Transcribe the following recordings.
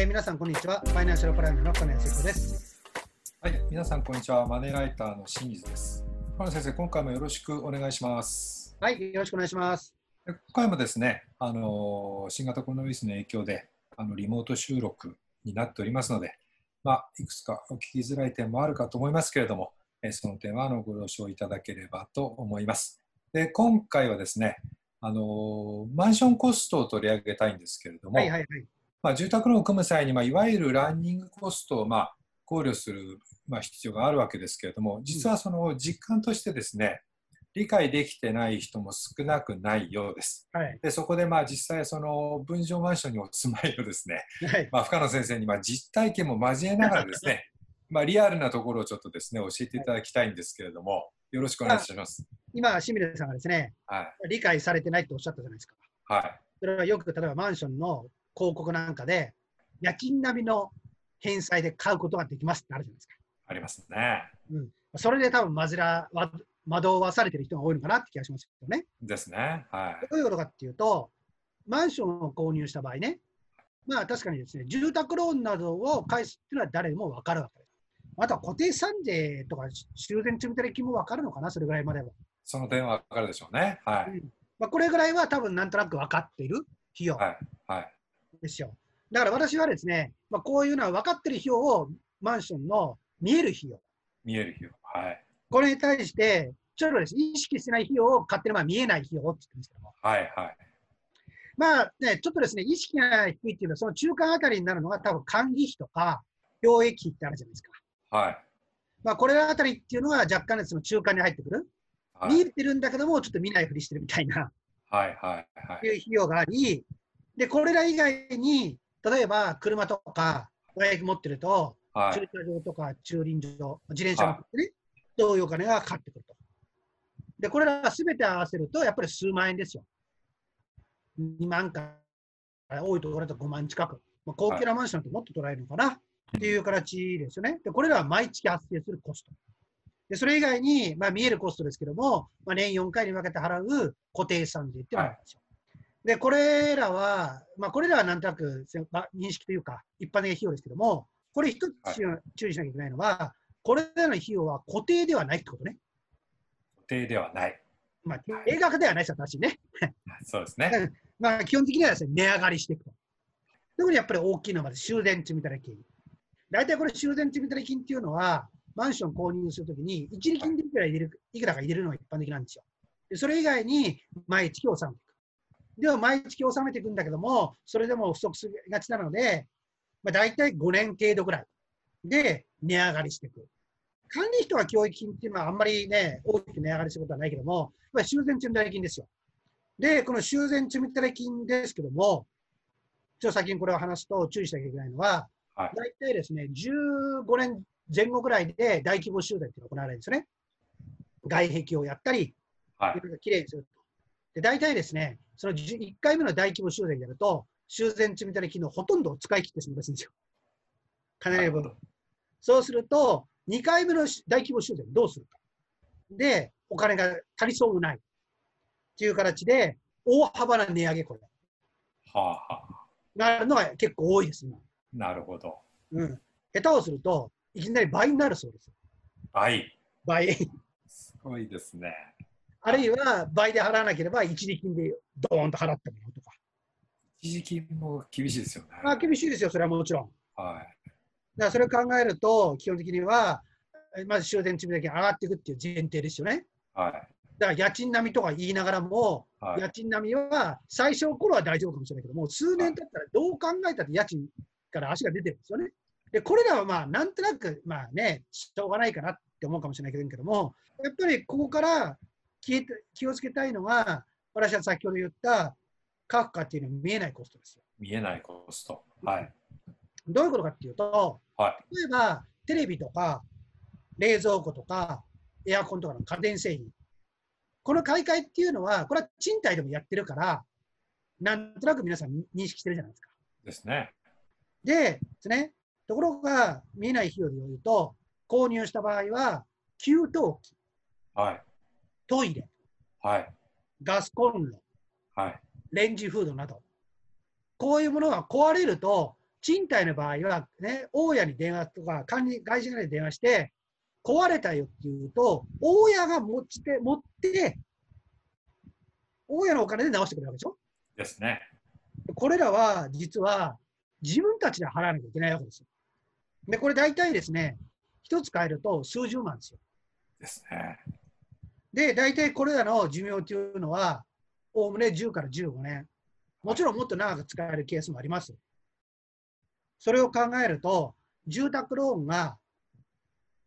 えー皆さん、こんにちは。ファイナンシャルプランナーの金谷聖子です。はい、皆さんこんにちは。マネーライターの清水です。河野先生、今回もよろしくお願いします。はい、よろしくお願いします。で今回もですね、あの新型コロナウイルスの影響であのリモート収録になっておりますので、まあ、いくつかお聞きづらい点もあるかと思いますけれども、えーその点はあのご了承いただければと思います。で、今回はですね、あのマンションコストを取り上げたいんですけれども、はいはいはい。まあ、住宅ローンを組む際に、まあ、いわゆるランニングコストを、まあ、考慮する、まあ、必要があるわけですけれども、実はその実感としてですね、理解できてない人も少なくないようです。はい。でそこでまあ実際、その分譲マンションにお住まいのですね、はい。まあ、深野先生にまあ実体験も交えながらですね、まあリアルなところをちょっとですね、教えていただきたいんですけれども、よろしくお願いします。今、清水さんがですね、はい。理解されてないっておっしゃったじゃないですか。はい。それはよく、例えばマンションの広告なんかで、家賃並みの返済で買うことができますってあるじゃないですか。ありますね。うん。それで多分、まずら、わ惑わされてる人が多いのかなって気がしますけどね。ですね。はい。どういうことかっていうと、マンションを購入した場合ね、まあ確かにですね、住宅ローンなどを返すっていうのは誰でも分かるわけです。あとは固定資産税とか修繕積立金も分かるのかな、それぐらいまでは。その点はわかるでしょうね。はい。うんまあ、これぐらいは多分なんとなく分かっている費用はい。はい。ですよ。だから私はですね、まあ、こういうのは分かってる費用をマンションの見える費用、見える日を。はい。これに対して、ちょっとですね、意識してない費用を勝手にまあ見えない費用って言ってるんですけども。はい。はい。まあね、ちょっとですね、意識が低いっていうのは、その中間あたりになるのが多分管理費とか、教育費ってあるじゃないですか。はい。まあこれあたりっていうのは若干その中間に入ってくる。はい。見えてるんだけども、ちょっと見ないふりしてるみたいな、はい。はい。はい。いう費用があり、で、これら以外に、例えば車とか、バイク持ってると、駐はい。車場とか駐輪場、自転車持ってね、どういうお金がかかってくると。で、これらすべて合わせると、やっぱり数万円ですよ。2万から多いところだと5万近く。まあ、高級なマンションってもっと取られるのかな、っていう形ですよね。で、これらは毎月発生するコスト。で、それ以外に、まあ見えるコストですけども、まあ、年4回に分けて払う固定資産税っていうのがあるんですよ。で、これらは、まあこれらはなんとなく、せまあ、認識というか、一般的な費用ですけども、これ一つ注意しなきゃいけないのは、これらの費用は固定ではないってことね。固定ではない。まあ、映画ではないですよ、私ね。そうですね。まあ、基本的にはですね、値上がりしていくと。特にやっぱり大きいのは修繕積立金。大体これ修繕積立金っていうのは、マンション購入するときに、一時金でいくら入れる、いくらか入れるのが一般的なんですよ。でそれ以外に、毎月納めていく。では、毎月納めていくんだけども、それでも不足しがちなので、まあ、大体5年程度ぐらいで値上がりしていく。管理費とか教育金っていうのはあんまりね、大きく値上がりすることはないけども、まあ、修繕積立金ですよ。で、この修繕積立金ですけども、ちょっと先にこれを話すと注意しなきゃいけないのは、はい。大体ですね、15年前後ぐらいで大規模修繕っていうのが行われるんですよね。外壁をやったり、はい。きれいにすると。で、大体ですね、その1回目の大規模修繕やると、修繕積立金のほとんどを使い切ってしまうらしいんですよ。かなりの分。そうすると、2回目の大規模修繕どうするか。で、お金が足りそうもない。っていう形で、大幅な値上げ、これ。はあ、はあ。なるのが結構多いです、今。なるほど。うん。下手をすると、いきなり倍になるそうですよ。倍。倍。すごいですね。あるいは、倍で払わなければ、一時金でドーンと払ってもらうとか。一時金も厳しいですよね。まあ、厳しいですよ、それはもちろん。はい。だからそれを考えると、基本的には、えまず終電積立金上がっていくっていう前提ですよね。はい。だから家賃並みとか言いながらも、はい。家賃並みは最初の頃は大丈夫かもしれないけども、数年経ったらどう考えたって家賃から足が出てるんですよね。で、これらはまあ、なんとなく、まあね、しょうがないかなって思うかもしれないけども、やっぱりここから気え気をつけたいのが、私は先ほど言った、カフカっていうのは見えないコストですよ。見えないコスト。はい。どういうことかっていうと、はい。例えば、テレビとか、冷蔵庫とか、エアコンとかの家電製品。この買い替えっていうのは、これは賃貸でもやってるから、なんとなく皆さん認識してるじゃないですか。ですね。で、ですね、ところが見えない費用で言うと、購入した場合は、給湯器、はい。トイレ、はい。ガスコンロ、はい。レンジフードなど、こういうものが壊れると、賃貸の場合は、ね、大家に電話とか、管理会社に電話して、壊れたよって言うと、大家が持ちて持って、大家のお金で直してくれるわけでしょ？ですね。これらは実は自分たちで払わなきゃいけないわけですよ。で、これ大体ですね、一つ買えると数十万ですよ。ですね。で、大体これらの寿命というのは、おおむね10から15年。もちろんもっと長く使えるケースもあります。それを考えると、住宅ローンが、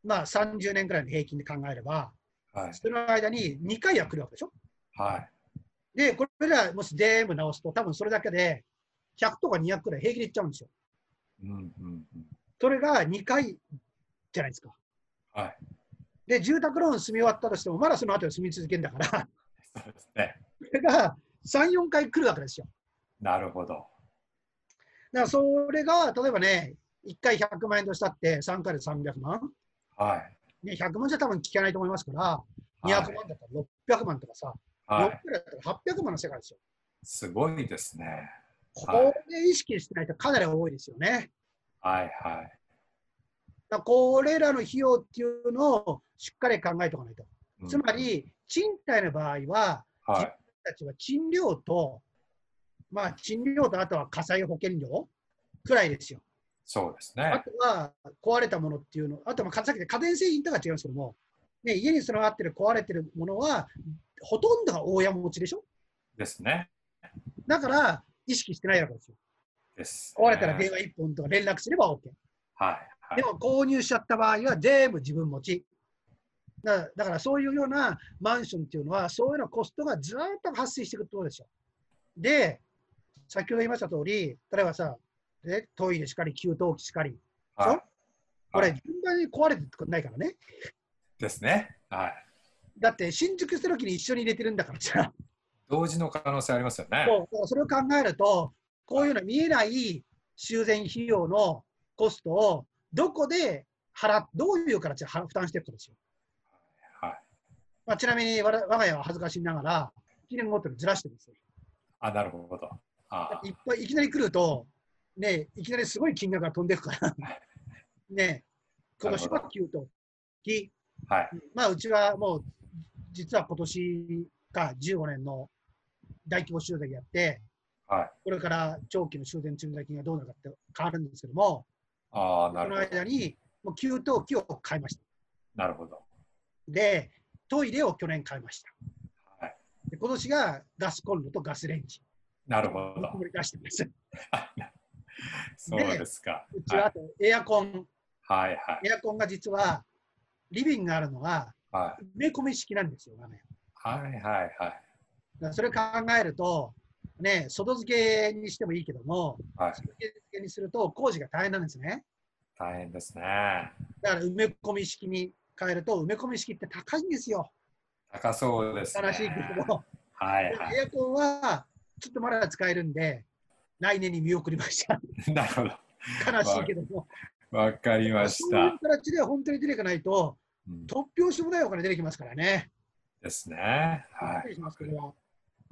まあ30年くらいの平均で考えれば、はい。その間に2回は来るわけでしょ？はい。で、これらもし全部直すと、多分それだけで100とか200くらい平気でいっちゃうんですよ。うんうんうん。それが2回じゃないですか。はい。で、住宅ローン住み終わったとしても、まだその後に住み続けるんだから、そうですね。それが3、4回来るわけですよ。なるほど。だからそれが、例えばね、1回100万円としたって、3回で300万。はい。ね、100万じゃ多分聞かないと思いますから、はい200万だったら600万とかさ、600はい。だったら800万の世界ですよ。すごいですね。こはいれ意識してないとかなり多いですよね。はいはい。これらの費用っていうのをしっかり考えておかないと。うんつま、り、賃貸の場合は、はい。たちは賃料と、まあ、賃料とあとは火災保険料くらいですよ。そうですあね。とは壊れたものっていうの、あとはさっきで家電製品とか違うんですけども、ね、家に備わってる壊れてるものは、ほとんどが大家持ちでしょ？ですね。だから、意識してないわけですよ。です。壊れたら電話1本とか連絡すれば OK。はい。はい。でも購入しちゃった場合は全部自分持ち。だからだからそういうようなマンションっていうのは、そういうのコストがずーっと発生していくってことですよ。で、先ほど言いました通り、例えばさ、ね、トイレしかり、給湯器しかり、はい。これはい順番に壊れてないからね。ですね。はい。だって新宿した時に一緒に入れてるんだからさ、同時の可能性ありますよね。そうそれを考えると、こういうの見えない修繕費用のコストをどこで払っ、どういう形で払負担していくかですよ。はい。まあ、ちなみに我我が家は恥ずかしながら、1年ごとにずらしてるんですよ。あ、なるほど。あいっぱいいきなり来ると、ね、いきなりすごい金額が飛んでいくから、ね、今年は給湯器、はい。まあ、うちはもう、実は今年か15年の大規模修繕やって、はい。これから長期の修繕積立金がどうなるかって変わるんですけども、ああ、そのなるほど。間にもう給湯器を買いました。なるほど。で、トイレを去年買いました。はい。で今年がガスコンロとガスレンジ。なるほど。出してます。そうですか。うちはあとエアコン、はいはい。エアコンが実はリビングがあるのがはい。埋め込み式なんですよ、画面。はいはいはい。それ考えると、ね、外付けにしてもいいけども、はい。外付けにすると工事が大変なんですね。大変ですね。だから埋め込み式に変えると、埋め込み式って高いんですよ。高そうですね。悲しいけど、はいはエアコンはちょっとまだ使えるんで、来年に見送りました。い。なるほど。悲しいけども。わかりましそういうた。形で本当に出ていかないと、うん突拍子もないお金出てきますからね。ですね。はいしますけ。ど、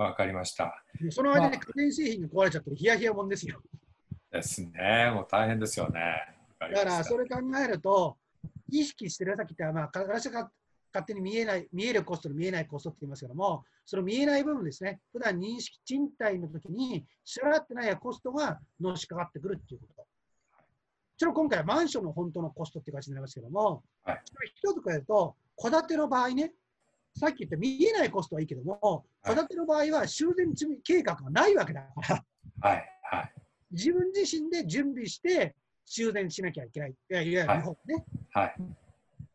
わかりました。その間に家電製品が壊れちゃったらヒヤヒヤもんですよ。ですね。もう大変ですよね。わかりだからそれ考えると、意識してるさっき言った、まあ、私が勝手に見えない、見えるコストと見えないコストって言いますけども、その見えない部分ですね、普段認識、賃貸の時に支払ってないコストがのしかかってくるっていうこと。ちろん今回はマンションの本当のコストっていう感じになりますけども、はい一つ加えると、戸建ての場合ね、さっき言った見えないコストはいいけども、はい戸建ての場合は修繕計画がないわけだから、はいはい自分自身で準備して修繕しなきゃいけない。いやいや、はい日本ね。はい。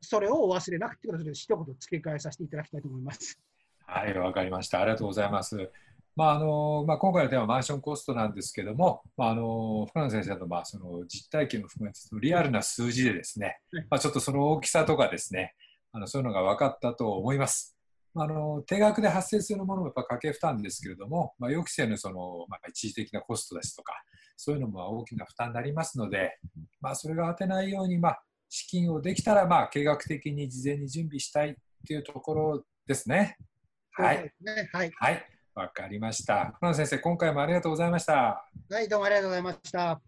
それをお忘れなくってことで、一言付け替えさせていただきたいと思います。はい、わかりました。ありがとうございます。まああのまあ、今回のテーマはマンションコストなんですけども、まあ、あの深野先生の,、まあその実体験も含めてリアルな数字でですね、はいまあ、ちょっとその大きさとかですねあのそういうのが分かったと思います。まあ、あの定額で発生するものもやっぱ家計負担ですけれども、まあ、予期せぬその、まあ、一時的なコストですとかそういうのも大きな負担になりますので、まあ、それが当てないように、まあ、資金をできたら、まあ、計画的に事前に準備したいっていうところですね。はいね。はい。はい、わかりました。船野先生、今回もありがとうございました。はい、どうもありがとうございました。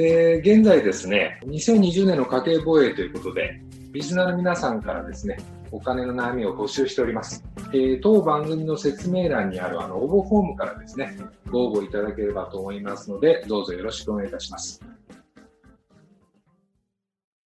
で現在ですね、2020年の家計防衛ということで、リスナーの皆さんからですね、お金の悩みを募集しております。えー、当番組の説明欄にあるあの応募フォームからですね、ご応募いただければと思いますので、どうぞよろしくお願いいたします。